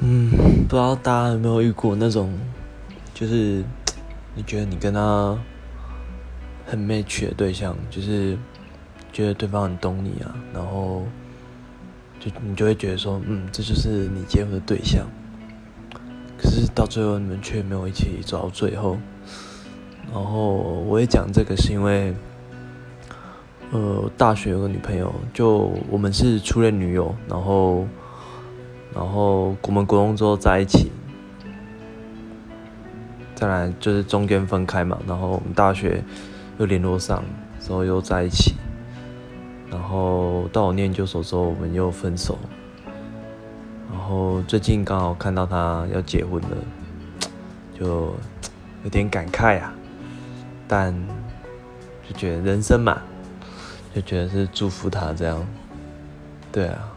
嗯，不知道大家有没有遇过那种，就是 你觉得你跟他很 match 的对象，就是觉得对方很懂你啊，然后就你就会觉得说，嗯，这就是你结婚的对象。可是到最后你们却没有一起走到最后。然后我也讲这个是因为，呃，大学有个女朋友，就我们是初恋女友，然后。然后我们国中之后在一起，再来就是中间分开嘛。然后我们大学又联络上，之后又在一起。然后到我念研究所之后，我们又分手。然后最近刚好看到他要结婚了，就有点感慨啊。但就觉得人生嘛，就觉得是祝福他这样。对啊。